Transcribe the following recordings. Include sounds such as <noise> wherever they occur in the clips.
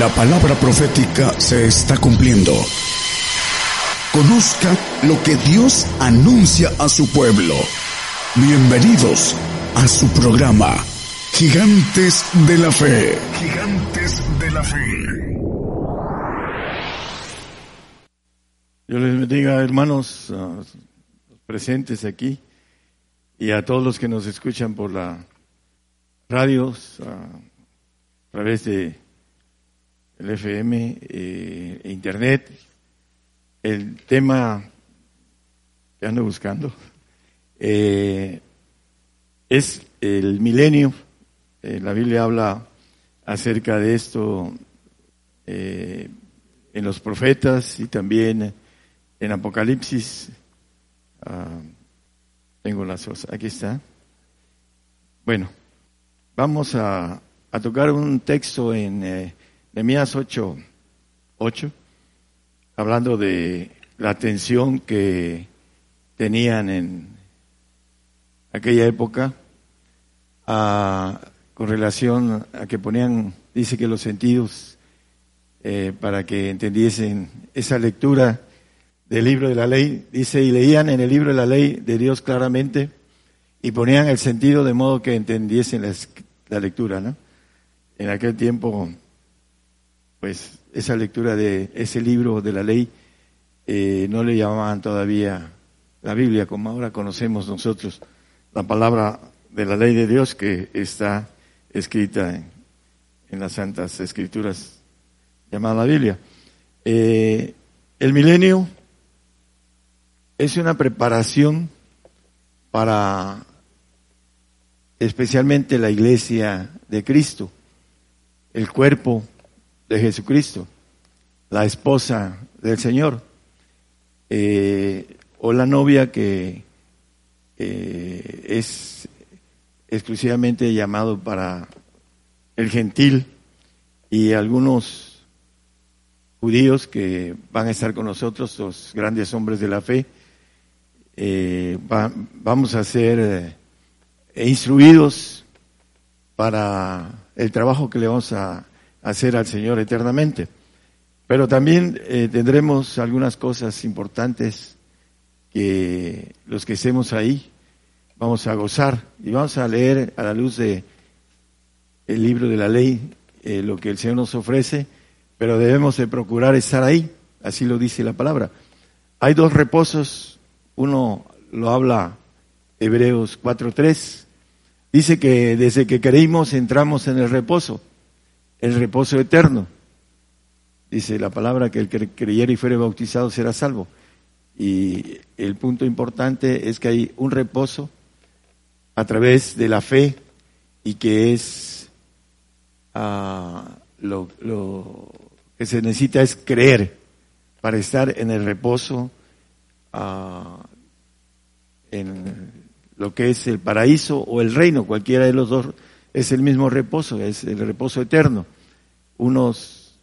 La palabra profética se está cumpliendo. Conozca lo que Dios anuncia a su pueblo. Bienvenidos a su programa, Gigantes de la Fe. Gigantes de la Fe. Dios les bendiga, hermanos presentes aquí y a todos los que nos escuchan por la radio, a través de el FM, eh, Internet. El tema que ando buscando eh, es el milenio. Eh, la Biblia habla acerca de esto en los profetas y también en Apocalipsis. Ah, tengo las cosas. Aquí está. Bueno, vamos a tocar un texto en Nehemías 8, 8, hablando de la atención que tenían en aquella época con relación a que ponían, dice que los sentidos, eh, para que entendiesen esa lectura del libro de la ley, dice, y leían en el libro de la ley de Dios claramente y ponían el sentido de modo que entendiesen la lectura, ¿no? En aquel tiempo pues esa lectura de ese libro de la ley eh, no le llamaban todavía la Biblia como ahora conocemos nosotros la palabra de la ley de Dios que está escrita en, las Santas Escrituras llamada Biblia. Eh, el milenio es una preparación para especialmente la iglesia de Cristo, el cuerpo de Jesucristo, la esposa del Señor, eh, o la novia que eh, es exclusivamente llamado para el gentil y algunos judíos que van a estar con nosotros, los grandes hombres de la fe, eh, vamos a ser instruidos para el trabajo que le vamos a hacer al Señor eternamente. Pero también eh, tendremos algunas cosas importantes que los que estemos ahí vamos a gozar y vamos a leer a la luz de el libro de la ley eh, lo que el Señor nos ofrece, pero debemos de procurar estar ahí, así lo dice la palabra. Hay dos reposos, uno lo habla Hebreos 4.3, dice que desde que creímos entramos en el reposo el reposo eterno. Dice la palabra que el que creyere y fuere bautizado será salvo. Y el punto importante es que hay un reposo a través de la fe y que es ah, lo, que se necesita es creer para estar en el reposo ah, en lo que es el paraíso o el reino, cualquiera de los dos es el mismo reposo, es el reposo eterno. Unos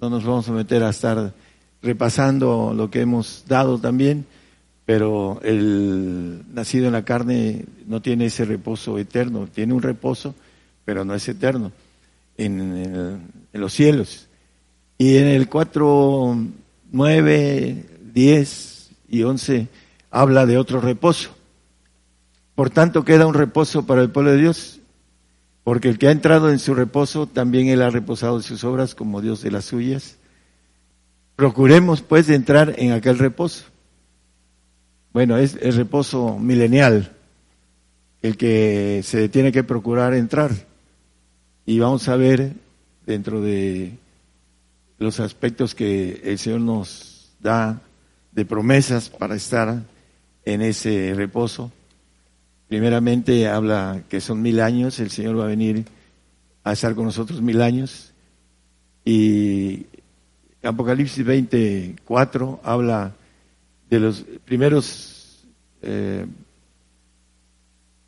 no nos vamos a meter a estar repasando lo que hemos dado también, pero el nacido en la carne no tiene ese reposo eterno, tiene un reposo, pero no es eterno en, los cielos. Y en el 4, 9, 10 y 11 habla de otro reposo. Por tanto, queda un reposo para el pueblo de Dios porque el que ha entrado en su reposo, también él ha reposado de sus obras como Dios de las suyas. Procuremos pues de entrar en aquel reposo. Bueno, es el reposo milenial, el que se tiene que procurar entrar. Y vamos a ver dentro de los aspectos que el Señor nos da de promesas para estar en ese reposo. Primeramente habla que son mil años, el Señor va a venir a estar con nosotros mil años. Y Apocalipsis 24 habla de los primeros eh,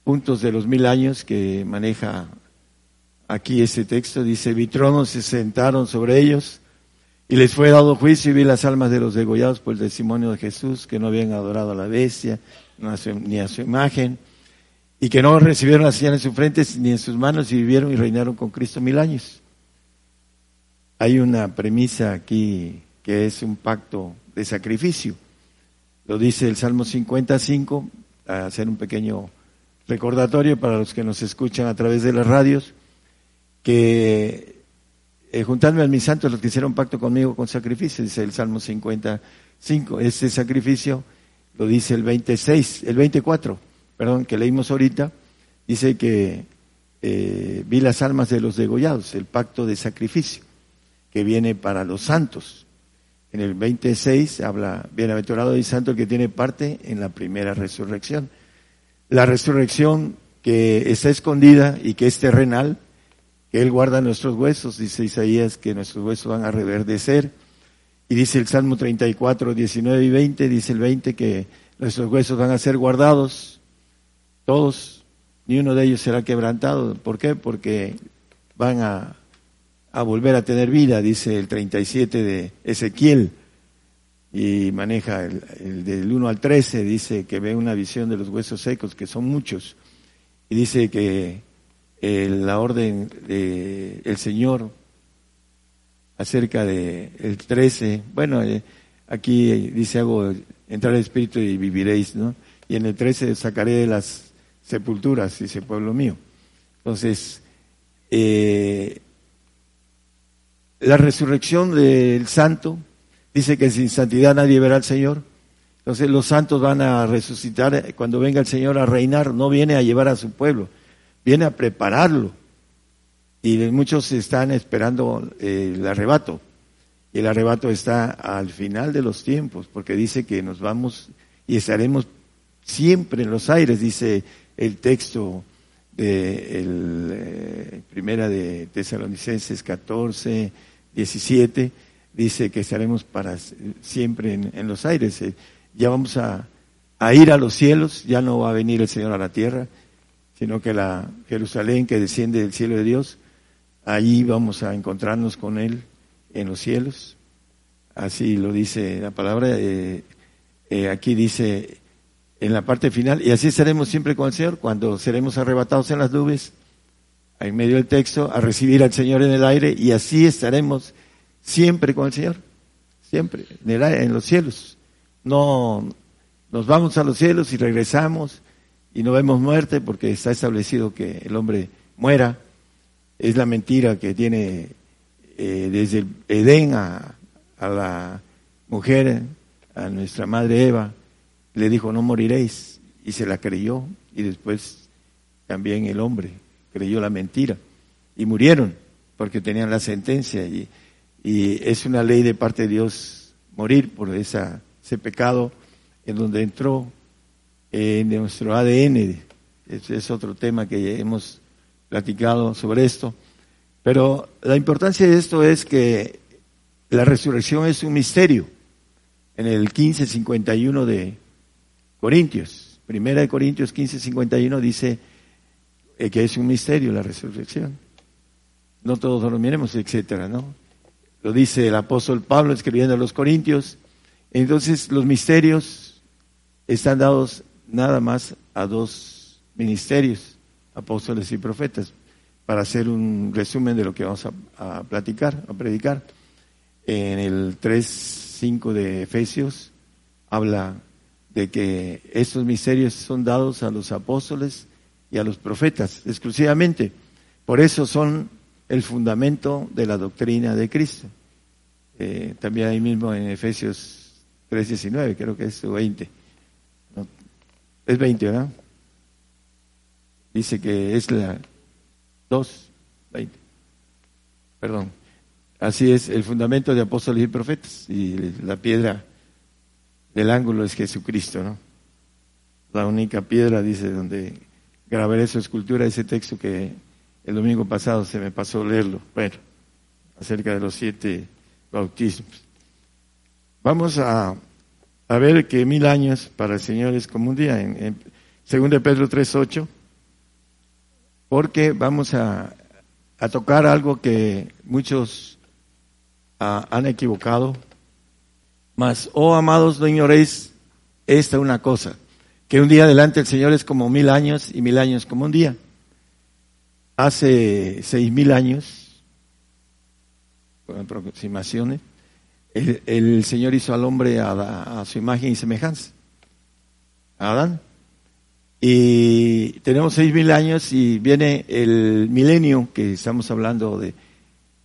puntos de los mil años que maneja aquí ese texto. Dice, vitronos se sentaron sobre ellos y les fue dado juicio y vi las almas de los degollados por el testimonio de Jesús que no habían adorado a la bestia ni a su imagen y que no recibieron la señal en sus frentes ni en sus manos y vivieron y reinaron con Cristo mil años. hay una premisa aquí que es un pacto de sacrificio. Lo dice el Salmo 55, a hacer un pequeño recordatorio para los que nos escuchan a través de las radios, que eh, juntarme a mis santos los que hicieron pacto conmigo con sacrificio, dice el Salmo 55. Ese sacrificio lo dice el 26, el 24, perdón, que leímos ahorita, dice que eh, vi las almas de los degollados, el pacto de sacrificio que viene para los santos. En el 26 habla, bienaventurado y santo que tiene parte en la primera resurrección. La resurrección que está escondida y que es terrenal, que Él guarda nuestros huesos, dice Isaías que nuestros huesos van a reverdecer. Y dice el Salmo 34, 19 y 20, dice el 20 que nuestros huesos van a ser guardados, todos, ni uno de ellos será quebrantado. ¿Por qué? Porque van a, volver a tener vida, dice el 37 de Ezequiel. Y maneja el, el del 1 al 13, dice que ve una visión de los huesos secos, que son muchos. Y dice que la orden del el Señor acerca de el 13, bueno, eh, aquí dice algo, entrar al Espíritu y viviréis, ¿no? Y en el 13 sacaré de las sepulturas, dice pueblo mío. Entonces, eh, la resurrección del santo dice que sin santidad nadie verá al Señor. Entonces los santos van a resucitar cuando venga el Señor a reinar, no viene a llevar a su pueblo, viene a prepararlo. Y muchos están esperando eh, el arrebato. Y el arrebato está al final de los tiempos, porque dice que nos vamos y estaremos siempre en los aires, dice el texto de eh, primera de Tesalonicenses 14, 17, dice que estaremos para siempre en, los aires. Eh, ya vamos a, a ir a los cielos, ya no va a venir el Señor a la tierra, sino que la Jerusalén que desciende del cielo de Dios, allí vamos a encontrarnos con Él en los cielos. Así lo dice la palabra. Eh, aquí dice en la parte final, y así estaremos siempre con el Señor cuando seremos arrebatados en las nubes, en medio del texto, a recibir al Señor en el aire, y así estaremos siempre con el Señor, siempre, en, el en los cielos. No nos vamos a los cielos y regresamos y no vemos muerte porque está establecido que el hombre muera. Es la mentira que tiene eh, desde el Edén a la mujer, a nuestra madre Eva, le dijo no moriréis y se la creyó y después también el hombre creyó la mentira y murieron porque tenían la sentencia y, y es una ley de parte de Dios morir por esa, ese pecado en donde entró en nuestro ADN. Ese es otro tema que hemos platicado sobre esto. Pero la importancia de esto es que la resurrección es un misterio. En el 1551 de Corintios, primera de Corintios 1551 dice eh, que es un misterio la resurrección. No todos dormiremos, etcétera, ¿no? Lo dice el apóstol Pablo escribiendo a los Corintios. Entonces los misterios están dados nada más a dos ministerios, apóstoles y profetas, para hacer un resumen de lo que vamos a, platicar, a predicar. En el 3.5 de Efesios habla de que estos misterios son dados a los apóstoles y a los profetas exclusivamente. Por eso son el fundamento de la doctrina de Cristo. Eh, también ahí mismo en Efesios 3.19, creo que es 20. Es 20, ¿verdad? Dice que es la 2, 20. Perdón. Así es, el fundamento de apóstoles y profetas. Y la piedra del ángulo es Jesucristo, ¿no? La única piedra, dice, donde grabaré su escultura, ese texto que el domingo pasado se me pasó leerlo. Bueno, acerca de los siete bautismos. Vamos a a ver que mil años para el Señor es como un día, en, en 2 Pedro 3.8, porque vamos a, tocar algo que muchos ah, han equivocado. Mas, oh amados, no ignoréis esta una cosa, que un día delante del Señor es como mil años y mil años como un día. Hace seis mil años, con aproximaciones, el, Señor hizo al hombre a, su imagen y semejanza, a Adán. Y tenemos seis mil años y viene el milenio, que estamos hablando de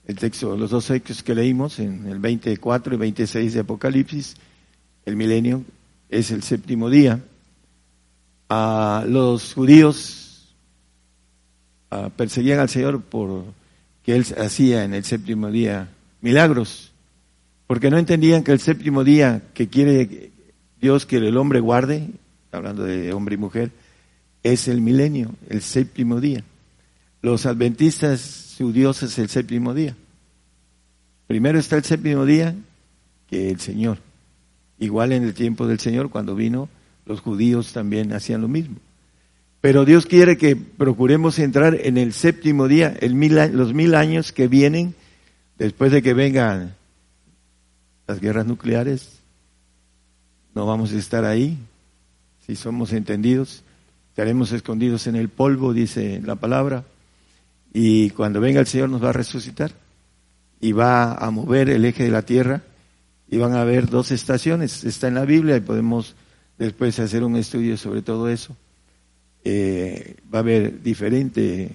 el texto, los dos textos que leímos en el 24 y 26 de Apocalipsis, el milenio es el séptimo día. A los judíos perseguían al Señor por que él hacía en el séptimo día milagros, porque no entendían que el séptimo día que quiere Dios que el hombre guarde, hablando de hombre y mujer, es el milenio, el séptimo día. Los adventistas, su Dios es el séptimo día. Primero está el séptimo día que el Señor. Igual en el tiempo del Señor, cuando vino, los judíos también hacían lo mismo. Pero Dios quiere que procuremos entrar en el séptimo día, mil, los mil años que vienen después de que vengan las guerras nucleares. No vamos a estar ahí, si somos entendidos. Estaremos escondidos en el polvo, dice la palabra. Y cuando venga el Señor nos va a resucitar y va a mover el eje de la tierra y van a haber dos estaciones. Está en la Biblia y podemos después hacer un estudio sobre todo eso. Eh, va a haber diferentes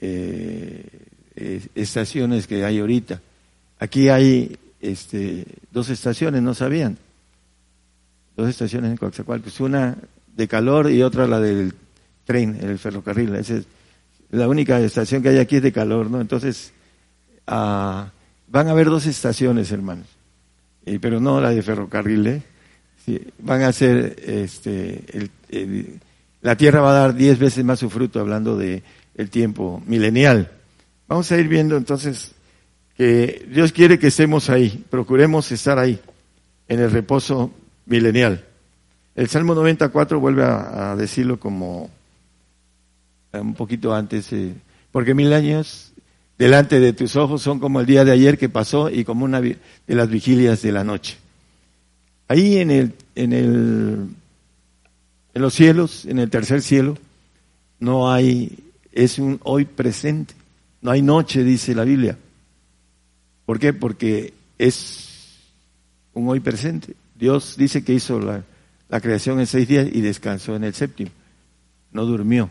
eh, estaciones que hay ahorita. Aquí hay este, dos estaciones, no sabían. Dos estaciones en Coatzacoalcos, una de calor y otra la del tren, el ferrocarril. Esa es la única estación que hay aquí es de calor, ¿no? Entonces, ah, van a haber dos estaciones, hermanos, pero no la de ferrocarril, ¿eh? van a ser este, la tierra va a dar diez veces más su fruto, hablando de el tiempo milenial. Vamos a ir viendo entonces que Dios quiere que estemos ahí, procuremos estar ahí, en el reposo milenial. El Salmo 94 vuelve a, decirlo como eh, un poquito antes, eh, porque mil años delante de tus ojos son como el día de ayer que pasó y como una de las vigilias de la noche. Ahí en el, en el en los cielos, en el tercer cielo, no hay, es un hoy presente. No hay noche, dice la Biblia. ¿Por qué? Porque es un hoy presente. Dios dice que hizo la, creación en seis días y descansó en el séptimo. No durmió.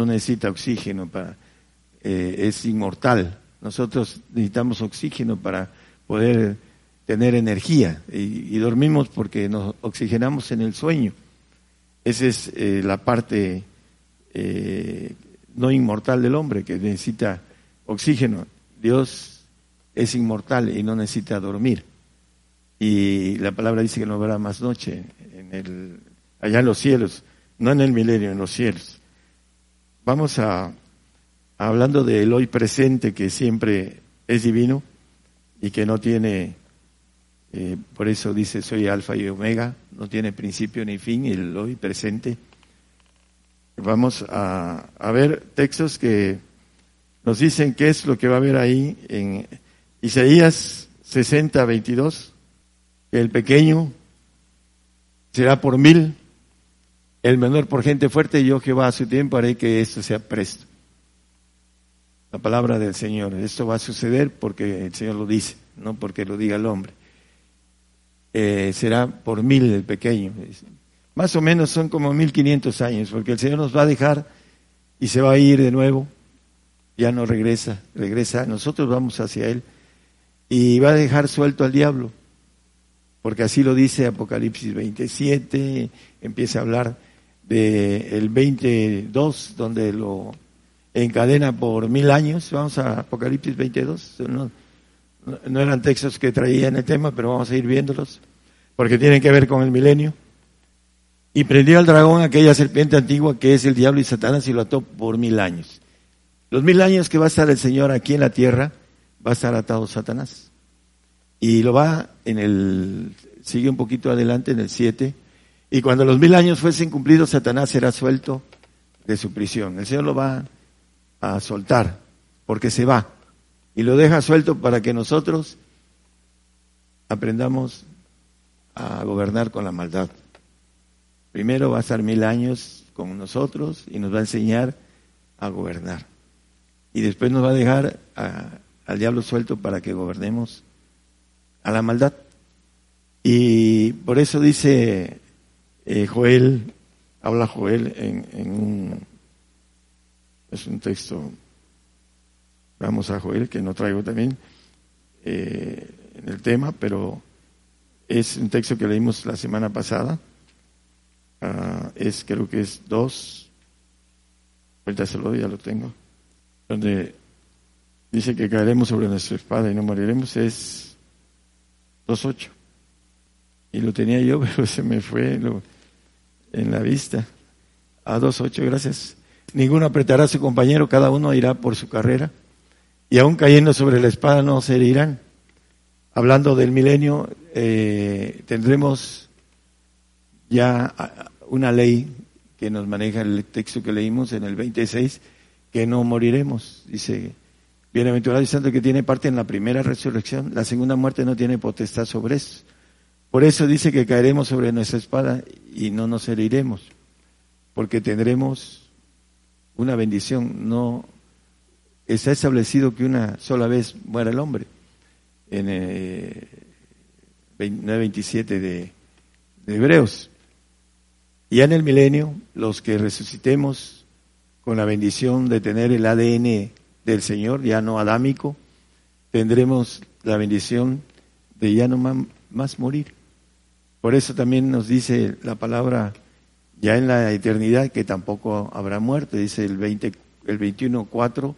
No necesita oxígeno para, eh, es inmortal. Nosotros necesitamos oxígeno para poder tener energía y dormimos porque nos oxigenamos en el sueño. Esa es eh, la parte eh, no inmortal del hombre que necesita oxígeno. Dios es inmortal y no necesita dormir. Y la palabra dice que no habrá más noche en el, allá en los cielos, no en el milenio, en los cielos. Vamos a, hablando del hoy presente que siempre es divino y que no tiene eh, por eso dice, soy alfa y omega, no tiene principio ni fin, el hoy presente. Vamos a, ver textos que nos dicen qué es lo que va a haber ahí en Isaías 60, 22. El pequeño será por mil, el menor por gente fuerte, yo Jehová a su tiempo haré que esto sea presto. La palabra del Señor. Esto va a suceder porque el Señor lo dice, no porque lo diga el hombre. Eh, será por mil el pequeño. Más o menos son como mil quinientos años, porque el Señor nos va a dejar y se va a ir de nuevo, ya no regresa, regresa, nosotros vamos hacia Él y va a dejar suelto al diablo, porque así lo dice Apocalipsis 27, empieza a hablar de el 22, donde lo encadena por mil años, vamos a Apocalipsis 22, no, no eran textos que traía en el tema, pero vamos a ir viéndolos, porque tienen que ver con el milenio. Y prendió al dragón aquella serpiente antigua que es el diablo y Satanás y lo ató por mil años. Los mil años que va a estar el Señor aquí en la tierra, va a estar atado Satanás. Y lo va en el, sigue un poquito adelante en el 7. Y cuando los mil años fuesen cumplidos, Satanás será suelto de su prisión. El Señor lo va a soltar, porque se va y lo deja suelto para que nosotros aprendamos a gobernar con la maldad. Primero va a estar mil años con nosotros y nos va a enseñar a gobernar. Y después nos va a dejar al diablo suelto para que gobernemos a la maldad. Y por eso dice eh, Joel, habla Joel en, un, es un texto, vamos a Joel, que no traigo también eh, en el tema, pero es un texto que leímos la semana pasada, ah, es creo que es dos, ahorita se lo ya lo tengo, donde dice que caeremos sobre nuestra espada y no moriremos, es 2.8. Y lo tenía yo, <laughs> pero se me fue en la vista. A 2.8, gracias. Ninguno apretará a su compañero, cada uno irá por su carrera. Y aún cayendo sobre la espada no se herirán. Hablando del milenio, eh, tendremos ya una ley que nos maneja el texto que leímos en el 26, que no moriremos. Dice, bienaventurado y santo que tiene parte en la primera resurrección, la segunda muerte no tiene potestad sobre eso. Por eso dice que caeremos sobre nuestra espada y no nos heriremos, porque tendremos una bendición. No está establecido que una sola vez muera el hombre. En eh, 9.27 de, de Hebreos. Ya en el milenio, los que resucitemos con la bendición de tener el ADN del Señor, ya no adámico, tendremos la bendición de ya no más morir. Por eso también nos dice la palabra ya en la eternidad que tampoco habrá muerte, dice el, 20, el 21.4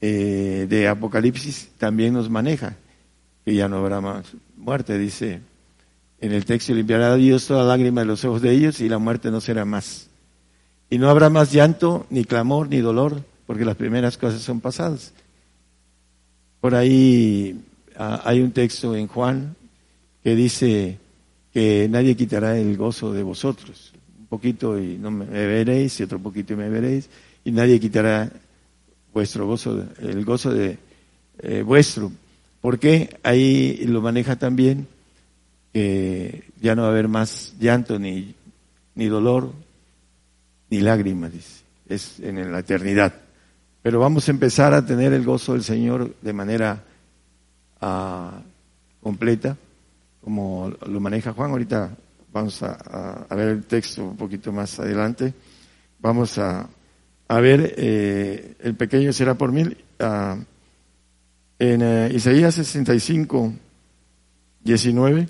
eh, de Apocalipsis también nos maneja, que ya no habrá más muerte, dice en el texto, limpiará Dios toda lágrima de los ojos de ellos y la muerte no será más. Y no habrá más llanto, ni clamor, ni dolor, porque las primeras cosas son pasadas. Por ahí ah, hay un texto en Juan que dice, que nadie quitará el gozo de vosotros. Un poquito y no me veréis, y otro poquito y me veréis, y nadie quitará vuestro gozo, el gozo de eh, vuestro. Porque ahí lo maneja también que ya no va a haber más llanto ni, ni dolor ni lágrimas, dice. Es en la eternidad. Pero vamos a empezar a tener el gozo del Señor de manera ah, completa como lo maneja Juan. Ahorita vamos a, ver el texto un poquito más adelante. Vamos a, ver, eh, el pequeño será por mil. Ah, en eh, Isaías 65, 19,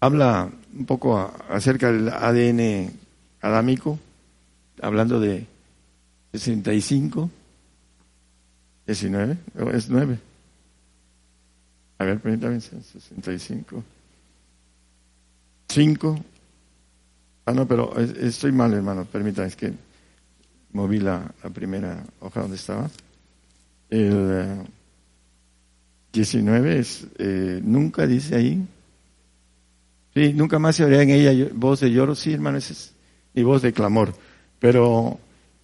habla un poco acerca del ADN adámico, hablando de 65, 19, es 9. A ver, permítame, 65. 5. Ah, no, pero estoy mal, hermano, permítame, es que moví la, primera hoja donde estaba. El 19 eh, es, eh, nunca dice ahí. Sí, nunca más se oiría en ella voz de lloro, sí, hermano, es mi voz de clamor. Pero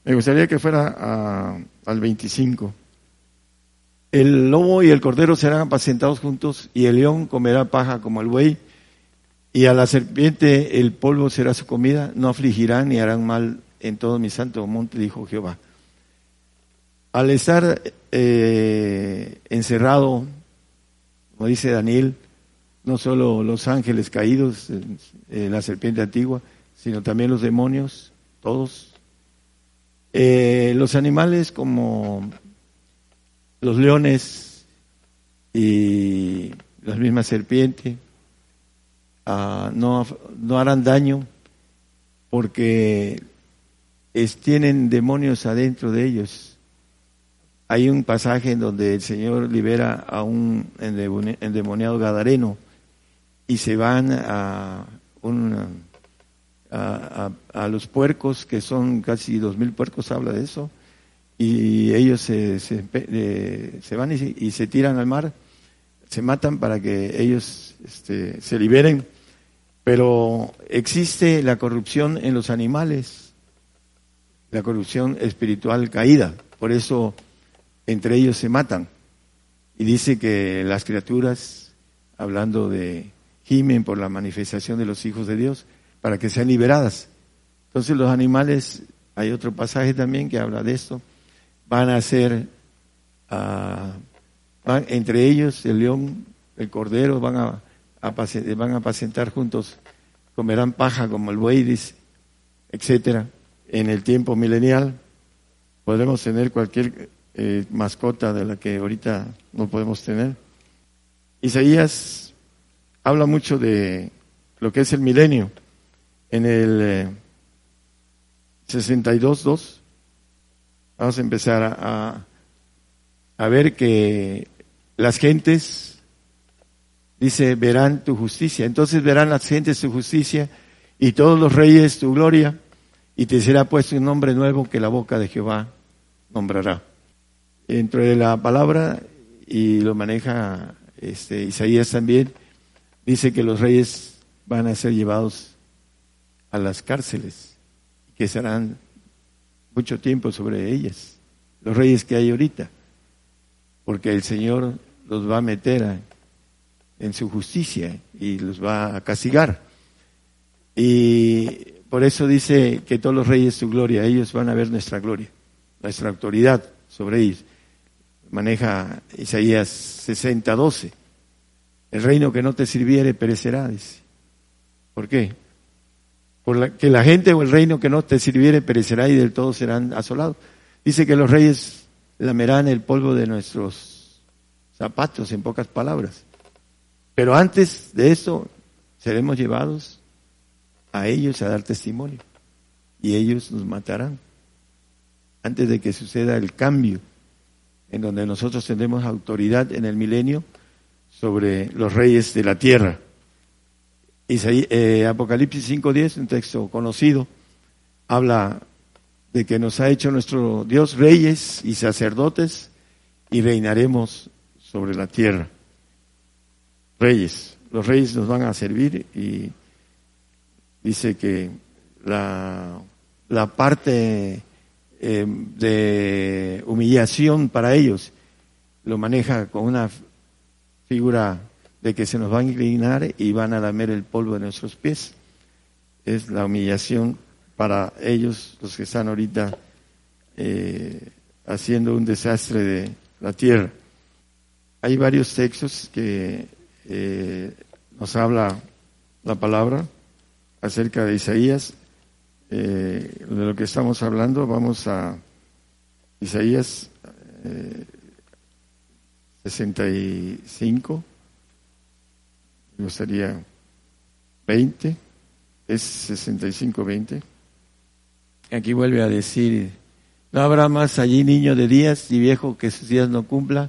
me gustaría que fuera al 25. El lobo y el cordero serán apacentados juntos y el león comerá paja como el buey y a la serpiente el polvo será su comida, no afligirán ni harán mal en todo mi santo monte, dijo Jehová. Al estar eh, encerrado, como dice Daniel, no solo los ángeles caídos, en la serpiente antigua, sino también los demonios, todos. Eh, los animales como los leones y las mismas serpientes, No, no harán daño porque tienen demonios adentro de ellos. Hay un pasaje en donde el Señor libera a un endemoniado gadareno y se van a, a, los puercos, que son casi dos mil puercos, habla de eso, y ellos se, se, van y se, tiran al mar, se matan para que ellos este, se liberen pero existe la corrupción en los animales, la corrupción espiritual caída. Por eso entre ellos se matan. Y dice que las criaturas, hablando de gimen por la manifestación de los hijos de Dios, para que sean liberadas. Entonces los animales, hay otro pasaje también que habla de esto, van a ser ah, van, entre ellos el león, el cordero, van a, van a apacentar juntos, comerán paja como el buey, etcétera. En el tiempo milenial podremos tener cualquier eh, mascota de la que ahorita no podemos tener. Isaías habla mucho de lo que es el milenio. En el eh, 62.2 vamos a empezar a, a ver que las gentes, dice, verán tu justicia. Entonces verán las gentes tu justicia y todos los reyes tu gloria y te será puesto un nombre nuevo que la boca de Jehová nombrará. Dentro de la palabra, y lo maneja este, Isaías también, dice que los reyes van a ser llevados a las cárceles, que serán mucho tiempo sobre ellas, los reyes que hay ahorita, porque el Señor los va a meter en su justicia y los va a castigar. Y por eso dice que todos los reyes su gloria, ellos van a ver nuestra gloria, nuestra autoridad sobre ellos. Maneja Isaías 60, 12. El reino que no te sirviere perecerá, dice. ¿Por qué? que la gente o el reino que no te sirviere perecerá y del todo serán asolados. Dice que los reyes lamerán el polvo de nuestros zapatos, en pocas palabras. Pero antes de eso, seremos llevados a ellos a dar testimonio. Y ellos nos matarán. Antes de que suceda el cambio, en donde nosotros tendremos autoridad en el milenio sobre los reyes de la tierra. Eh, Apocalipsis 5.10, un texto conocido, habla de que nos ha hecho nuestro Dios reyes y sacerdotes y reinaremos sobre la tierra. Reyes, los reyes nos van a servir y dice que la, la parte eh, de humillación para ellos lo maneja con una figura de que se nos van a inclinar y van a lamer el polvo de nuestros pies. Es la humillación para ellos, los que están ahorita eh, haciendo un desastre de la tierra. Hay varios textos que eh, nos habla la palabra acerca de Isaías. Eh, de lo que estamos hablando, vamos a Isaías 65 no sería 20, es 65-20. Aquí vuelve a decir, no habrá más allí niño de días y viejo que sus días no cumpla,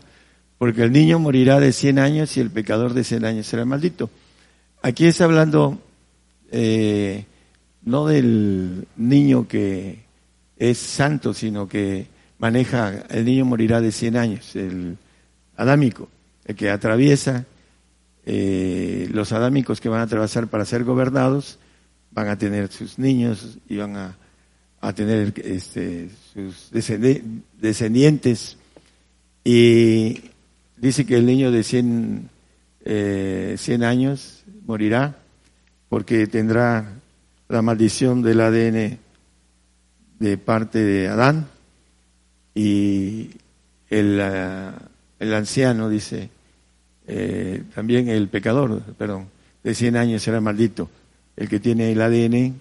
porque el niño morirá de 100 años y el pecador de 100 años será maldito. Aquí está hablando eh, no del niño que es santo, sino que maneja, el niño morirá de 100 años, el adámico, el que atraviesa eh, los adámicos que van a atravesar para ser gobernados van a tener sus niños y van a, tener este, sus descendientes. Y dice que el niño de 100, eh, años morirá porque tendrá la maldición del ADN de parte de Adán y el, ah, el anciano dice eh, también el pecador, perdón, de 100 años será maldito, el que tiene el ADN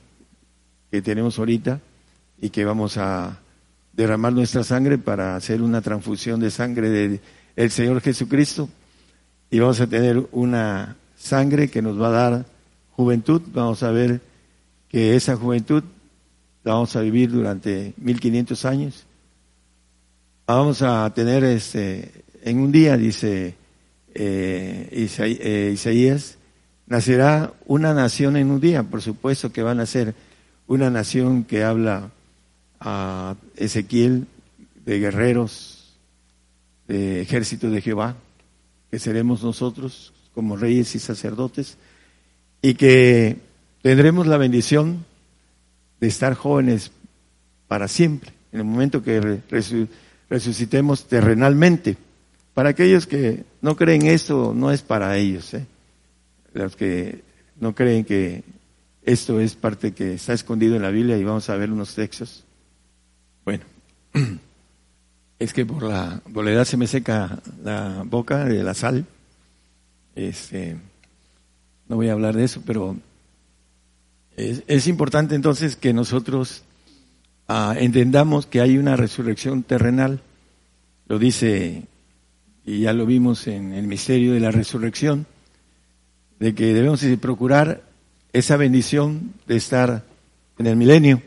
que tenemos ahorita y que vamos a derramar nuestra sangre para hacer una transfusión de sangre del Señor Jesucristo y vamos a tener una sangre que nos va a dar juventud, vamos a ver que esa juventud la vamos a vivir durante 1500 años. Vamos a tener este en un día dice eh, eh, Isaías, nacerá una nación en un día, por supuesto que van a ser una nación que habla a Ezequiel de guerreros, de ejército de Jehová, que seremos nosotros como reyes y sacerdotes, y que tendremos la bendición de estar jóvenes para siempre, en el momento que resucitemos terrenalmente. Para aquellos que no creen esto, no es para ellos. ¿eh? Los que no creen que esto es parte que está escondido en la Biblia y vamos a ver unos textos. Bueno, <clears throat> es que por la, por edad se me seca la boca de la sal. Este, no voy a hablar de eso, pero es, es importante entonces que nosotros ah, entendamos que hay una resurrección terrenal. Lo dice, y ya lo vimos en el misterio de la resurrección, de que debemos procurar esa bendición de estar en el milenio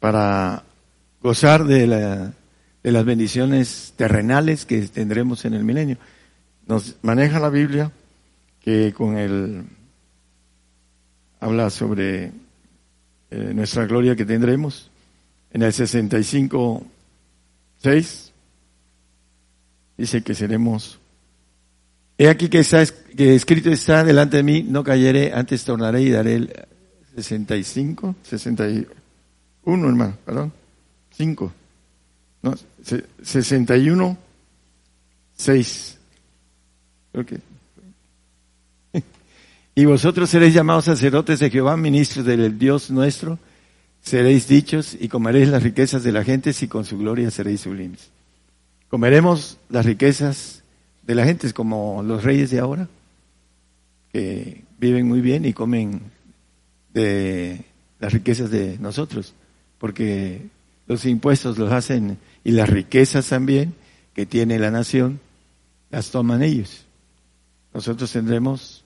para gozar de, la, de las bendiciones terrenales que tendremos en el milenio. Nos maneja la Biblia que con el habla sobre eh, nuestra gloria que tendremos en el 65 6 dice que seremos He aquí que está que escrito está delante de mí, no cayeré, antes tornaré y daré el 65, 61, hermano, perdón, 5, no, 61, 6. Creo que. y vosotros seréis llamados sacerdotes de Jehová, ministros del Dios nuestro, seréis dichos y comeréis las riquezas de la gente y con su gloria seréis sublimes. Comeremos las riquezas de la gente, como los reyes de ahora, que viven muy bien y comen de las riquezas de nosotros, porque los impuestos los hacen y las riquezas también que tiene la nación, las toman ellos. Nosotros tendremos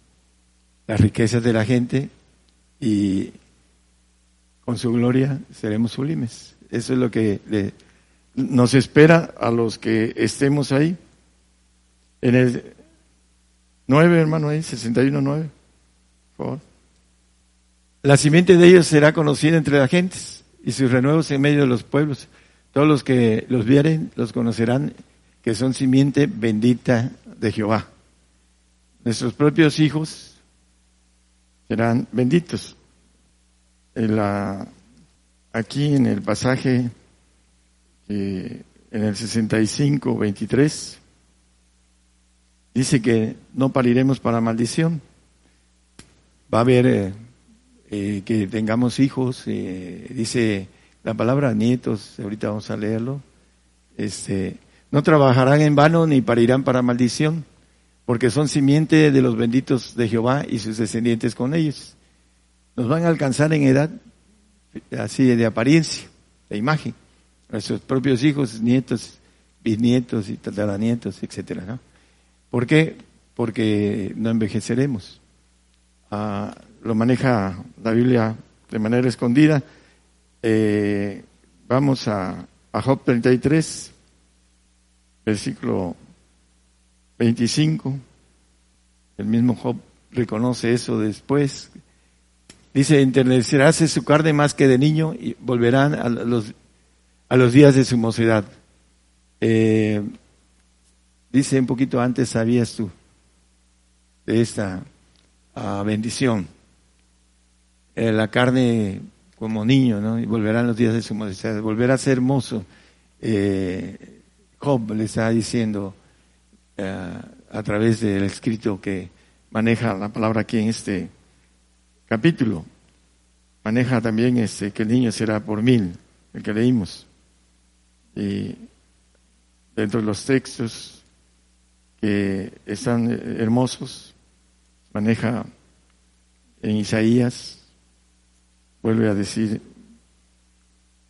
las riquezas de la gente y con su gloria seremos sublimes. Eso es lo que nos espera a los que estemos ahí. En el 9, hermano, ahí, 61, 9. Por favor. La simiente de ellos será conocida entre las gentes y sus renuevos en medio de los pueblos. Todos los que los vieren los conocerán que son simiente bendita de Jehová. Nuestros propios hijos serán benditos. Aquí en el pasaje, en el 65, 23, dice que no pariremos para maldición. Va a haber eh, eh, que tengamos hijos, eh, dice la palabra nietos, ahorita vamos a leerlo. Este, no trabajarán en vano ni parirán para maldición, porque son simiente de los benditos de Jehová y sus descendientes con ellos. Nos van a alcanzar en edad, así de apariencia, de imagen, nuestros propios hijos, nietos, bisnietos y tataranietos, etcétera, ¿no? ¿Por qué? Porque no envejeceremos. Ah, lo maneja la Biblia de manera escondida. Eh, vamos a, a Job 33, versículo 25. El mismo Job reconoce eso después. Dice, enternecerás su carne más que de niño y volverán a los, a los días de su mocedad. Eh, Dice un poquito antes, ¿sabías tú de esta ah, bendición? Eh, la carne como niño, ¿no? Y volverán los días de su modestia, volverá a ser hermoso. Eh, Job le está diciendo eh, a través del escrito que maneja la palabra aquí en este capítulo. Maneja también este, que el niño será por mil, el que leímos. Y dentro de los textos que están hermosos, maneja en Isaías, vuelve a decir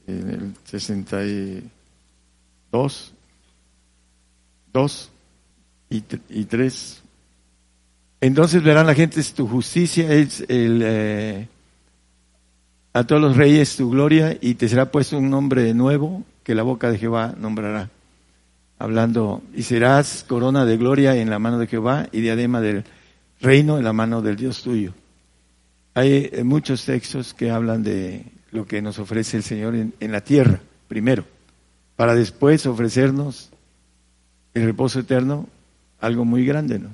en el 62, 2 y, y 3. Entonces verán la gente tu justicia, es el, eh, a todos los reyes tu gloria y te será puesto un nombre nuevo que la boca de Jehová nombrará hablando, y serás corona de gloria en la mano de Jehová y diadema del reino en la mano del Dios tuyo. Hay eh, muchos textos que hablan de lo que nos ofrece el Señor en, la tierra, primero, para después ofrecernos el reposo eterno, algo muy grande, ¿no?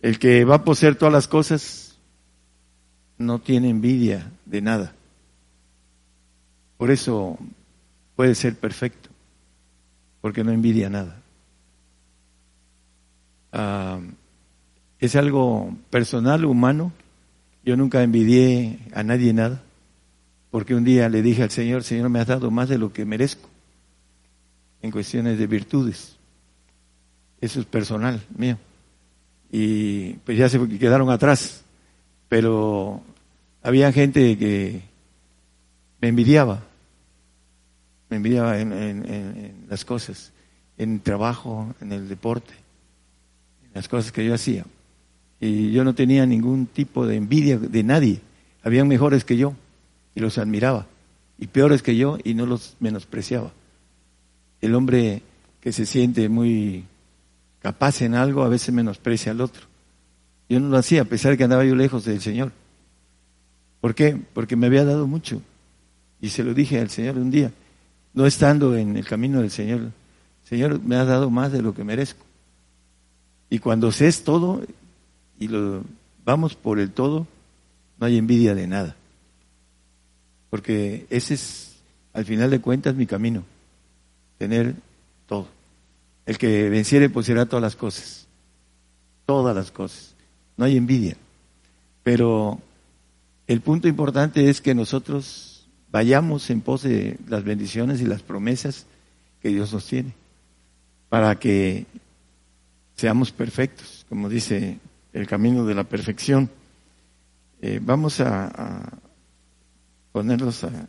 El que va a poseer todas las cosas no tiene envidia de nada. Por eso puede ser perfecto porque no envidia nada. Ah, es algo personal, humano. Yo nunca envidié a nadie nada, porque un día le dije al Señor, Señor, me has dado más de lo que merezco. en cuestiones de virtudes. Eso es personal mío. Y pues ya se quedaron atrás. Pero había gente que me envidiaba. Me envidiaba en, las cosas, en el trabajo, en el deporte, en las cosas que yo hacía. Y yo no tenía ningún tipo de envidia de nadie. Habían mejores que yo y los admiraba. Y peores que yo y no los menospreciaba. El hombre que se siente muy capaz en algo a veces menosprecia al otro. Yo no lo hacía a pesar de que andaba yo lejos del Señor. ¿Por qué? Porque me había dado mucho. Y se lo dije al Señor un día, no estando en el camino del Señor. Señor, me ha dado más de lo que merezco. Y cuando es todo y lo vamos por el todo, no hay envidia de nada. Porque ese es, al final de cuentas, mi camino. Tener todo. El que venciere poseerá todas las cosas. Todas las cosas. No hay envidia. Pero el punto importante es que nosotros vayamos en pos de las bendiciones y las promesas que Dios nos tiene. Para que seamos perfectos, como dice el camino de la perfección. Eh, vamos a, ponerlos un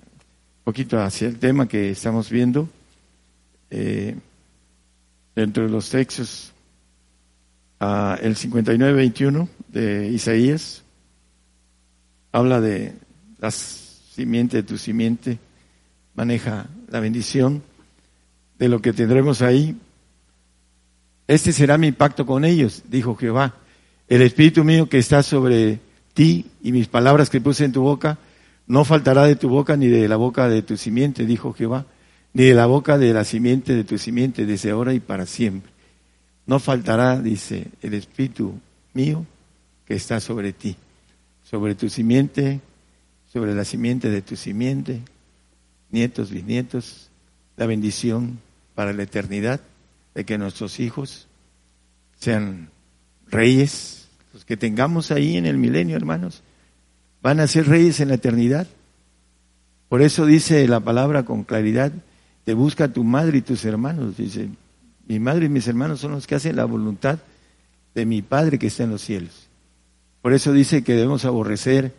poquito hacia el tema que estamos viendo. Eh, dentro de los textos, el 59-21 de Isaías habla de la simiente de tu simiente, maneja la bendición de lo que tendremos ahí. Este será mi pacto con ellos, dijo Jehová. El Espíritu mío que está sobre ti y mis palabras que puse en tu boca, no faltará de tu boca ni de la boca de tu simiente, dijo Jehová ni de la boca de la simiente de tu simiente, desde ahora y para siempre. No faltará, dice, el Espíritu mío que está sobre ti, sobre tu simiente, sobre la simiente de tu simiente, nietos, bisnietos, la bendición para la eternidad de que nuestros hijos sean reyes, los que tengamos ahí en el milenio, hermanos, van a ser reyes en la eternidad. Por eso dice la palabra con claridad, te busca tu madre y tus hermanos. Dice, mi madre y mis hermanos son los que hacen la voluntad de mi Padre que está en los cielos. Por eso dice que debemos aborrecer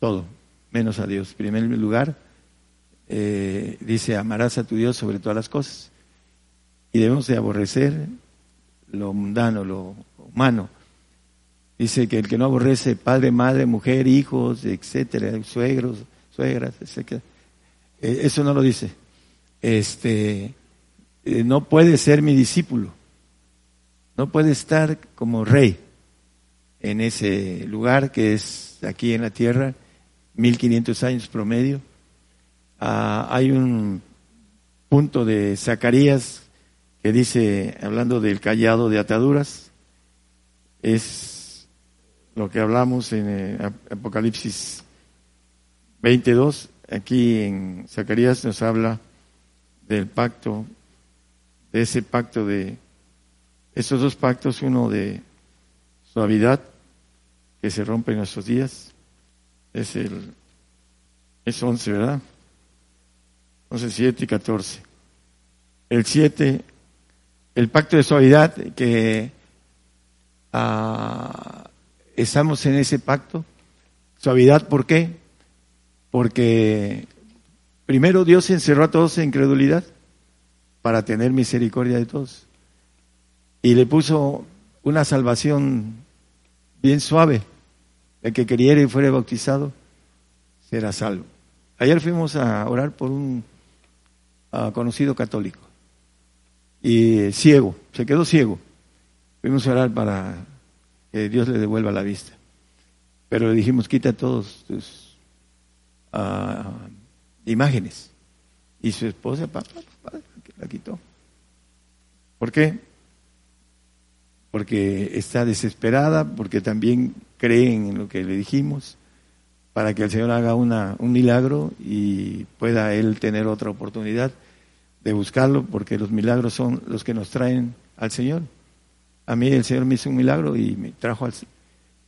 todo, menos a Dios. En primer lugar, eh, dice, amarás a tu Dios sobre todas las cosas. Y debemos de aborrecer lo mundano, lo humano. Dice que el que no aborrece padre, madre, mujer, hijos, etcétera, suegros, suegras, etcétera, eh, eso no lo dice. Este, eh, no puede ser mi discípulo. No puede estar como rey en ese lugar que es aquí en la tierra, 1500 años promedio. Ah, hay un punto de Zacarías dice, hablando del callado de ataduras, es lo que hablamos en eh, Apocalipsis 22, Aquí en Zacarías nos habla del pacto, de ese pacto de, esos dos pactos, uno de suavidad que se rompe en nuestros días, es el, es 11, ¿verdad? 11, 7 y 14. El 7, el pacto de suavidad que ah, estamos en ese pacto. Suavidad, ¿por qué? Porque primero Dios encerró a todos en incredulidad para tener misericordia de todos. Y le puso una salvación bien suave. El que queriera y fuera bautizado será salvo. Ayer fuimos a orar por un conocido católico y ciego, se quedó ciego. Fuimos a orar para que Dios le devuelva la vista. Pero le dijimos, quita todos tus imágenes. Y su esposa, papá, la quitó. ¿Por qué? Porque está desesperada, porque también creen en lo que le dijimos, para que el Señor haga una, un milagro y pueda Él tener otra oportunidad de buscarlo, porque los milagros son los que nos traen al Señor. A mí el Señor me hizo un milagro y me trajo al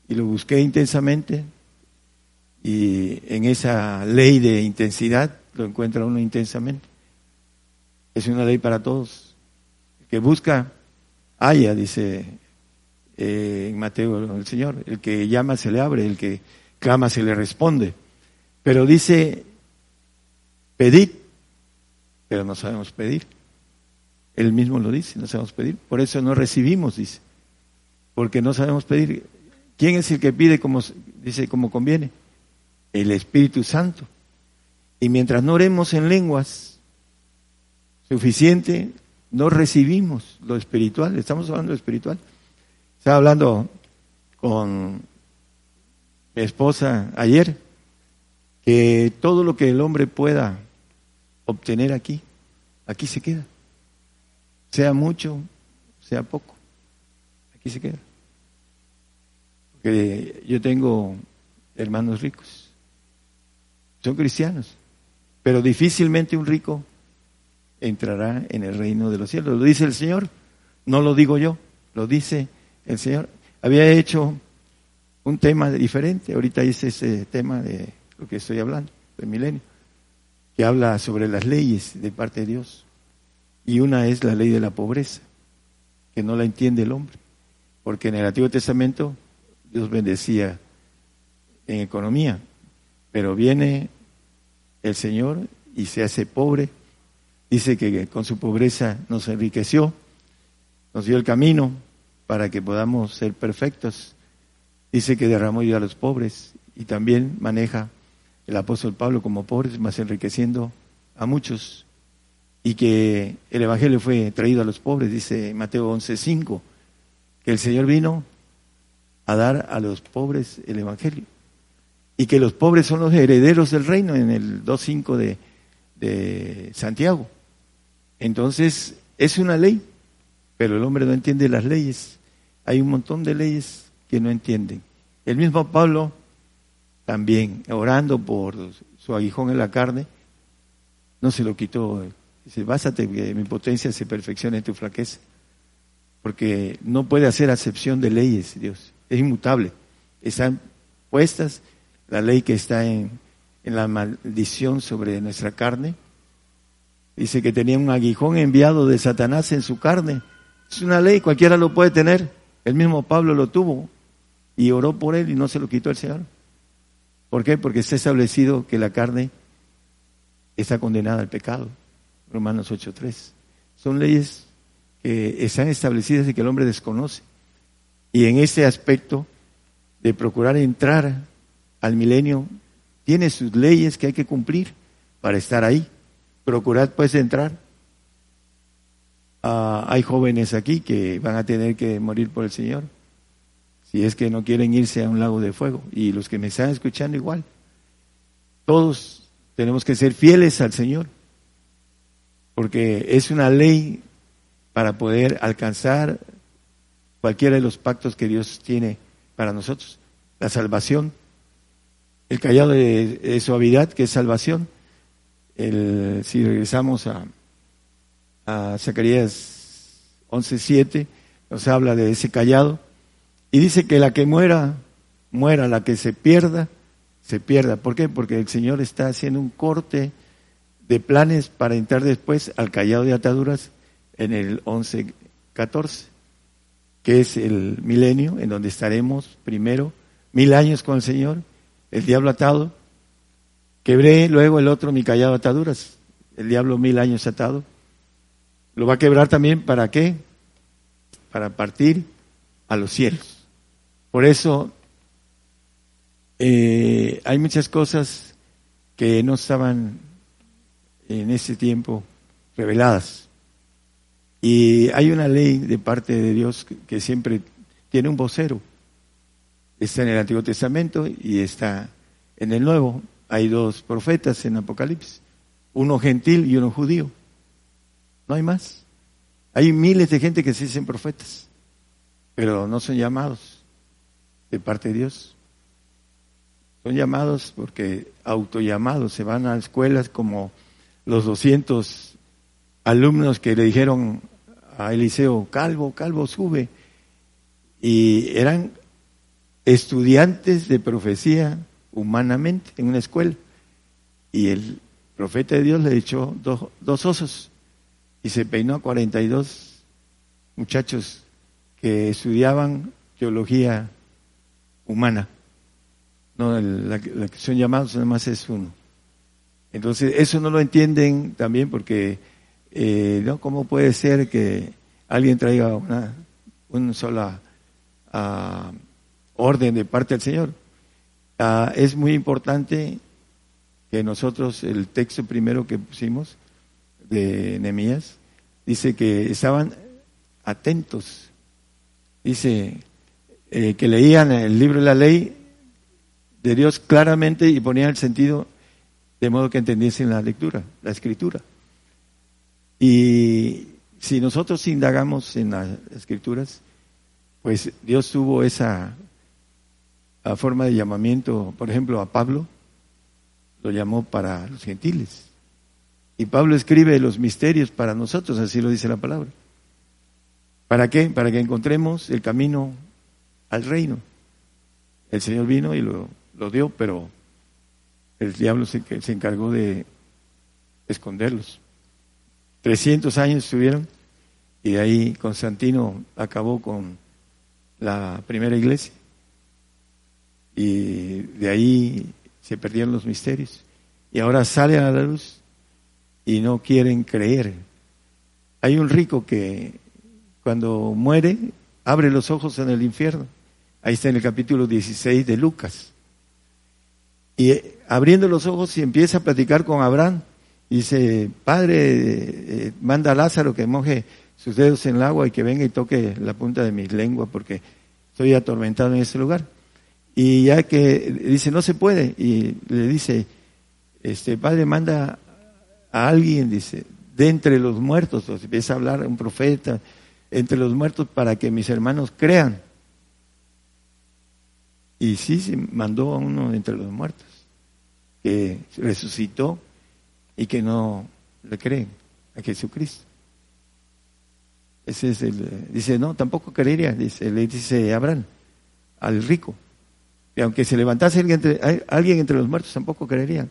y lo busqué intensamente, y en esa ley de intensidad lo encuentra uno intensamente. es una ley para todos. El que busca, haya, dice eh, en Mateo el Señor. El que llama se le abre, el que clama se le responde. Pero dice, pedid, pero no sabemos pedir. Él mismo lo dice, no sabemos pedir. Por eso no recibimos, dice. Porque no sabemos pedir. ¿Quién es el que pide como, dice, como conviene? El Espíritu Santo. Y mientras no oremos en lenguas suficiente, no recibimos lo espiritual. Estamos hablando de espiritual. Estaba hablando con mi esposa ayer que todo lo que el hombre pueda obtener aquí, aquí se queda. Sea mucho, sea poco, aquí se queda. Porque yo tengo hermanos ricos, son cristianos, pero difícilmente un rico entrará en el reino de los cielos. Lo dice el Señor, no lo digo yo, lo dice el Señor. Había hecho un tema diferente, ahorita hice ese tema de lo que estoy hablando, del milenio, que habla sobre las leyes de parte de Dios. Y una es la ley de la pobreza, que no la entiende el hombre. Porque en el Antiguo Testamento Dios bendecía en economía, pero viene el Señor y se hace pobre. Dice que con su pobreza nos enriqueció, nos dio el camino para que podamos ser perfectos. Dice que derramó ayuda a los pobres y también maneja el apóstol Pablo como pobres, más enriqueciendo a muchos y que el Evangelio fue traído a los pobres, dice Mateo 11:5, que el Señor vino a dar a los pobres el Evangelio y que los pobres son los herederos del reino en el 2.5 de, de Santiago. Entonces, es una ley, pero el hombre no entiende las leyes. Hay un montón de leyes que no entienden. El mismo Pablo también, orando por su aguijón en la carne, no se lo quitó Dice, básate que mi potencia se perfeccione en tu flaqueza. Porque no puede hacer acepción de leyes, Dios. Es inmutable. Están puestas la ley que está en, en la maldición sobre nuestra carne. Dice que tenía un aguijón enviado de Satanás en su carne. Es una ley, cualquiera lo puede tener. El mismo Pablo lo tuvo y oró por él y no se lo quitó el Señor. ¿Por qué? Porque está establecido que la carne está condenada al pecado. Romanos 8.3. Son leyes que están establecidas y que el hombre desconoce. Y en ese aspecto de procurar entrar al milenio, tiene sus leyes que hay que cumplir para estar ahí. Procurad pues entrar. Ah, hay jóvenes aquí que van a tener que morir por el Señor, si es que no quieren irse a un lago de fuego. Y los que me están escuchando igual. Todos tenemos que ser fieles al Señor porque es una ley para poder alcanzar cualquiera de los pactos que Dios tiene para nosotros. La salvación, el callado de, suavidad, que es salvación. El, si regresamos a, a Zacarías 11.7, nos habla de ese callado. Y dice que la que muera, muera, la que se pierda, se pierda. ¿Por qué? Porque el Señor está haciendo un corte de planes para entrar después al callado de ataduras en el 11-14, que es el milenio en donde estaremos primero mil años con el Señor, el diablo atado, quebré luego el otro mi callado de ataduras, el diablo mil años atado, lo va a quebrar también para qué? Para partir a los cielos. Por eso eh, hay muchas cosas que no estaban en ese tiempo reveladas. Y hay una ley de parte de Dios que siempre tiene un vocero. Está en el Antiguo Testamento y está en el Nuevo. Hay dos profetas en Apocalipsis, uno gentil y uno judío. No hay más. Hay miles de gente que se dicen profetas, pero no son llamados de parte de Dios. Son llamados porque autollamados, se van a escuelas como los 200 alumnos que le dijeron a Eliseo, Calvo, Calvo, sube. Y eran estudiantes de profecía humanamente en una escuela. Y el profeta de Dios le echó dos, dos osos y se peinó a 42 muchachos que estudiaban teología humana. No, la, que son llamados nada más es uno. Entonces, eso no lo entienden también porque, eh, ¿no? ¿Cómo puede ser que alguien traiga una, una sola uh, orden de parte del Señor? Uh, es muy importante que nosotros, el texto primero que pusimos de Nehemías, dice que estaban atentos. Dice eh, que leían el libro de la ley de Dios claramente y ponían el sentido de modo que entendiesen la lectura, la escritura. Y si nosotros indagamos en las escrituras, pues Dios tuvo esa forma de llamamiento, por ejemplo, a Pablo, lo llamó para los gentiles. Y Pablo escribe los misterios para nosotros, así lo dice la palabra. ¿Para qué? Para que encontremos el camino al reino. El Señor vino y lo, lo dio, pero el diablo se, se encargó de esconderlos. 300 años estuvieron y de ahí Constantino acabó con la primera iglesia y de ahí se perdieron los misterios y ahora salen a la luz y no quieren creer. Hay un rico que cuando muere abre los ojos en el infierno. Ahí está en el capítulo 16 de Lucas. Y eh, abriendo los ojos y empieza a platicar con Abraham. dice, Padre, eh, manda a Lázaro que moje sus dedos en el agua y que venga y toque la punta de mi lengua porque estoy atormentado en ese lugar. Y ya que dice, no se puede, y le dice, este Padre manda a alguien, dice, de entre los muertos, o empieza a hablar un profeta, entre los muertos para que mis hermanos crean. Y sí, se mandó a uno entre los muertos, que resucitó y que no le creen a Jesucristo. Ese es el, dice, no, tampoco creería, dice, le dice Abraham, al rico. Y aunque se levantase alguien entre, alguien entre los muertos, tampoco creerían.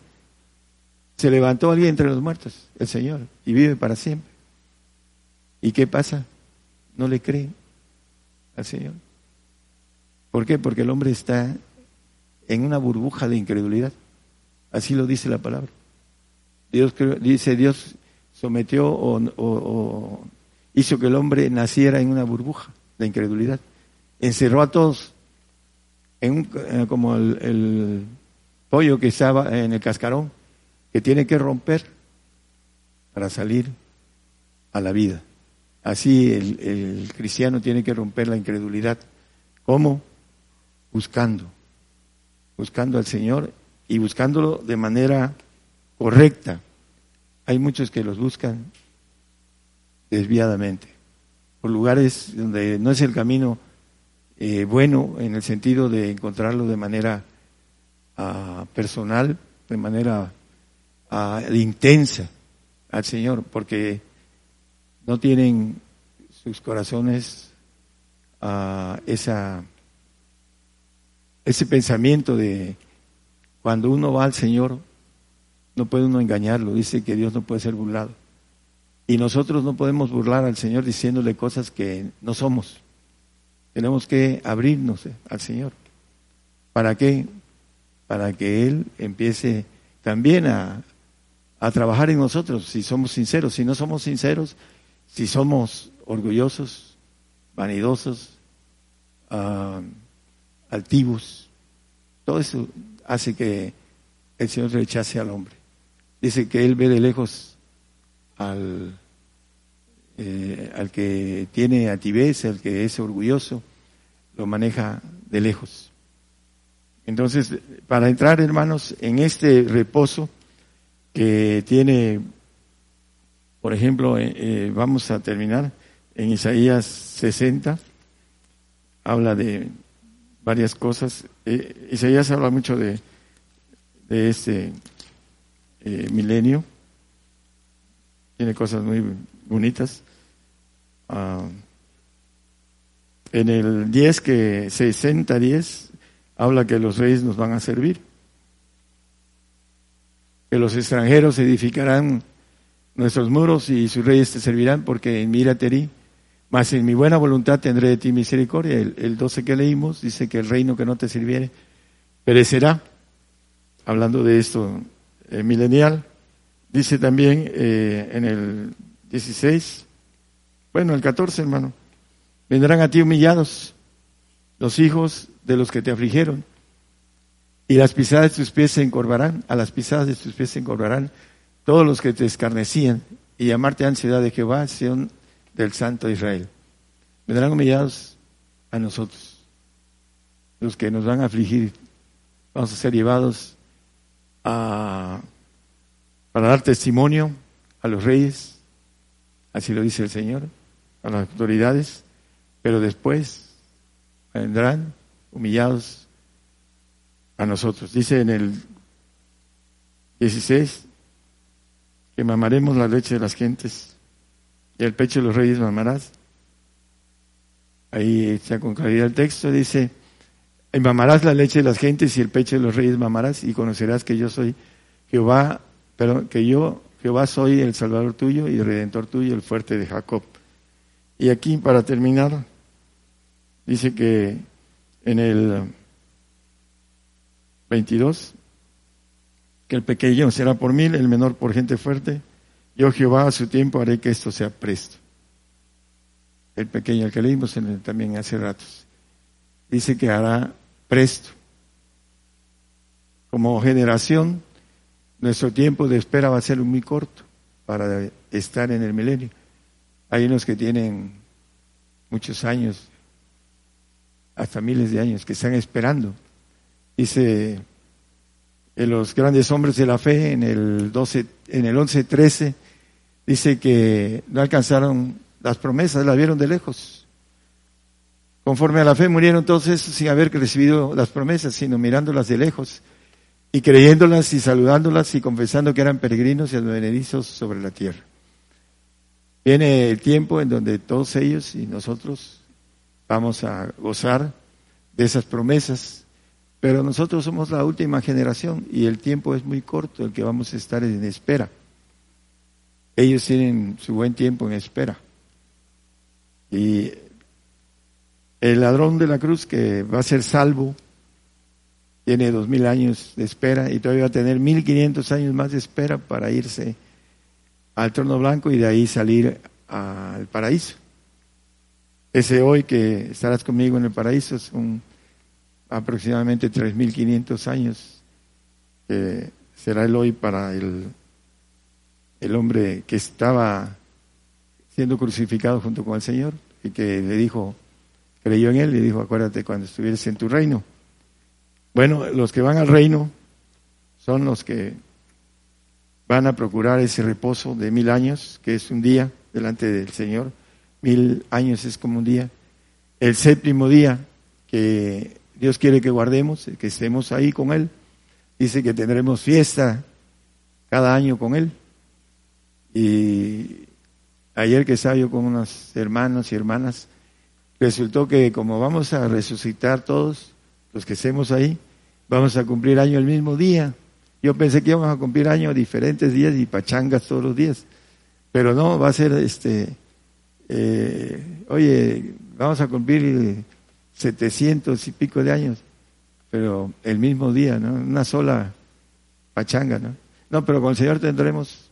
Se levantó alguien entre los muertos, el Señor, y vive para siempre. ¿Y qué pasa? No le creen al Señor. ¿Por qué? Porque el hombre está en una burbuja de incredulidad. Así lo dice la palabra. Dios dice Dios sometió o, hizo que el hombre naciera en una burbuja de incredulidad. Encerró a todos en eh, como el, pollo que estaba en el cascarón, que tiene que romper para salir a la vida. Así el, el cristiano tiene que romper la incredulidad. ¿Cómo? Buscando, buscando al Señor y buscándolo de manera correcta. Hay muchos que los buscan desviadamente, por lugares donde no es el camino eh, bueno en el sentido de encontrarlo de manera ah, personal, de manera ah, intensa al Señor, porque no tienen sus corazones uh, esa ese pensamiento de cuando uno va al Señor, no puede uno engañarlo, dice que Dios no puede ser burlado. Y nosotros no podemos burlar al Señor diciéndole cosas que no somos. Tenemos que abrirnos eh, al Señor. ¿Para qué? Para que Él empiece también a, a trabajar en nosotros, si somos sinceros. Si no somos sinceros, si somos orgullosos, vanidosos, uh, altivos. Todo eso hace que el Señor rechace al hombre. Dice que Él ve de lejos al, eh, al que tiene altivez, al que es orgulloso, lo maneja de lejos. Entonces, para entrar, hermanos, en este reposo que tiene, por ejemplo, eh, eh, vamos a terminar en Isaías 60, habla de varias cosas. Eh, Isaías habla mucho de, de este eh, milenio. Tiene cosas muy bonitas. Ah, en el 10 que 60-10 habla que los reyes nos van a servir. Que los extranjeros edificarán nuestros muros y sus reyes te servirán, porque en mi ira te herí, mas en mi buena voluntad tendré de ti misericordia. El, el 12 que leímos dice que el reino que no te sirviere perecerá. Hablando de esto eh, milenial, dice también eh, en el 16, bueno, el 14, hermano, vendrán a ti humillados los hijos de los que te afligieron, y las pisadas de tus pies se encorvarán, a las pisadas de tus pies se encorvarán todos los que te escarnecían, y llamarte ansiedad de Jehová, del Santo Israel. Vendrán humillados a nosotros, los que nos van a afligir, vamos a ser llevados a, para dar testimonio a los reyes, así lo dice el Señor, a las autoridades, pero después vendrán humillados a nosotros. Dice en el 16 que mamaremos la leche de las gentes y el pecho de los reyes mamarás. Ahí está con claridad el texto, dice, y mamarás la leche de las gentes y el pecho de los reyes mamarás y conocerás que yo soy Jehová, pero que yo, Jehová soy el Salvador tuyo y el Redentor tuyo, el fuerte de Jacob. Y aquí, para terminar, dice que en el 22, que el pequeño será por mil, el menor por gente fuerte. Yo Jehová a su tiempo haré que esto sea presto. El pequeño, que leímos también hace ratos, dice que hará presto. Como generación, nuestro tiempo de espera va a ser muy corto para estar en el milenio. Hay unos que tienen muchos años, hasta miles de años, que están esperando. Dice en los grandes hombres de la fe, en el 12, en el 11-13, dice que no alcanzaron las promesas, las vieron de lejos. Conforme a la fe murieron todos esos sin haber recibido las promesas, sino mirándolas de lejos y creyéndolas y saludándolas y confesando que eran peregrinos y advenedizos sobre la tierra. Viene el tiempo en donde todos ellos y nosotros vamos a gozar de esas promesas, pero nosotros somos la última generación y el tiempo es muy corto el que vamos a estar en espera. Ellos tienen su buen tiempo en espera. Y el ladrón de la cruz que va a ser salvo tiene dos mil años de espera y todavía va a tener mil quinientos años más de espera para irse al trono blanco y de ahí salir al paraíso. Ese hoy que estarás conmigo en el paraíso son aproximadamente tres mil quinientos años que será el hoy para el, el hombre que estaba siendo crucificado junto con el Señor y que le dijo, creyó en él, le dijo, acuérdate cuando estuvieras en tu reino. Bueno, los que van al reino son los que van a procurar ese reposo de mil años, que es un día delante del Señor. Mil años es como un día. El séptimo día que Dios quiere que guardemos, que estemos ahí con Él. Dice que tendremos fiesta cada año con Él. Y ayer que estaba yo con unos hermanos y hermanas, resultó que como vamos a resucitar todos los que estemos ahí, vamos a cumplir año el mismo día. Yo pensé que íbamos a cumplir año diferentes días y pachangas todos los días, pero no, va a ser este, eh, oye, vamos a cumplir setecientos y pico de años, pero el mismo día, ¿no? Una sola pachanga, ¿no? No, pero con el Señor tendremos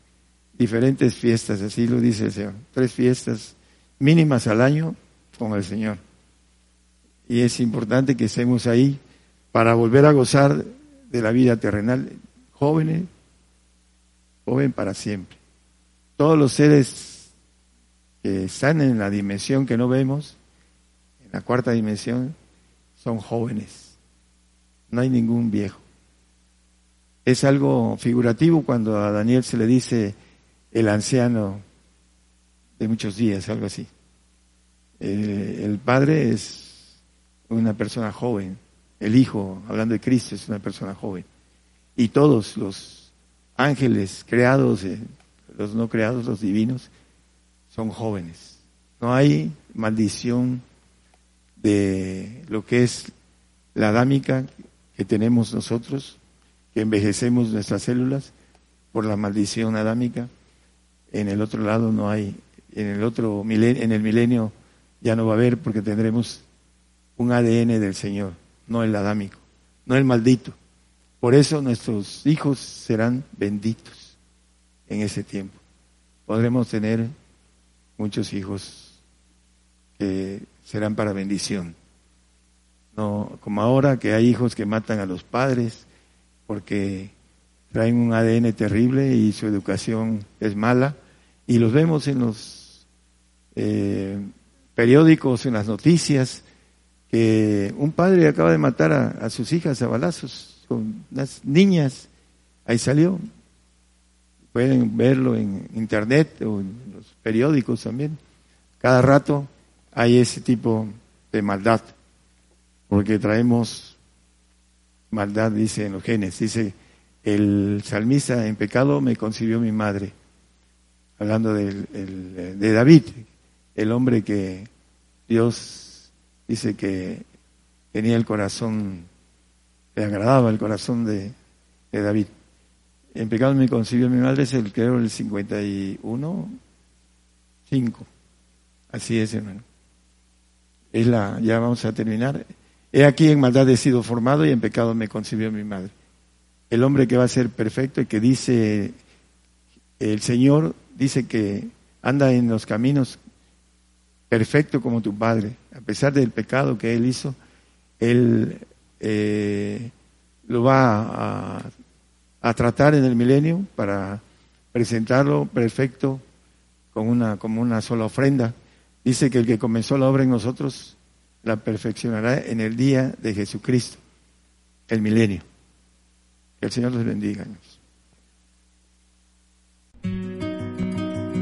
diferentes fiestas, así lo dice el Señor. Tres fiestas mínimas al año con el Señor. Y es importante que estemos ahí para volver a gozar de la vida terrenal. Jóvenes, joven para siempre. Todos los seres que están en la dimensión que no vemos, en la cuarta dimensión, son jóvenes. No hay ningún viejo. Es algo figurativo cuando a Daniel se le dice el anciano de muchos días, algo así. El, padre es una persona joven, el hijo, hablando de Cristo, es una persona joven. Y todos los ángeles creados, eh, los no creados, los divinos, son jóvenes. No hay maldición de lo que es la adámica que tenemos nosotros, que envejecemos nuestras células por la maldición adámica en el otro lado no hay, en el otro milenio, en el milenio ya no va a haber porque tendremos un ADN del Señor, no el adámico, no el maldito. Por eso nuestros hijos serán benditos en ese tiempo. Podremos tener muchos hijos que serán para bendición. No como ahora que hay hijos que matan a los padres porque traen un ADN terrible y su educación es mala y los vemos en los eh, periódicos, en las noticias, que un padre acaba de matar a, sus hijas a balazos con las niñas, ahí salió. Pueden verlo en internet o en los periódicos también. Cada rato hay ese tipo de maldad, porque traemos maldad, dice en los genes, dice el salmista en pecado me concibió mi madre, hablando de David, el hombre que Dios dice que tenía el corazón, le agradaba el corazón de, David. En pecado me concibió mi madre, es el creo el 51, 5. Así es, hermano. Es la, ya vamos a terminar. He aquí en maldad he sido formado y en pecado me concibió mi madre. El hombre que va a ser perfecto y que dice, el Señor dice que anda en los caminos perfecto como tu Padre. A pesar del pecado que Él hizo, Él eh, lo va a, a, tratar en el milenio para presentarlo perfecto con una, como una sola ofrenda. Dice que el que comenzó la obra en nosotros la perfeccionará en el día de Jesucristo, el milenio. Que el Señor los bendiga.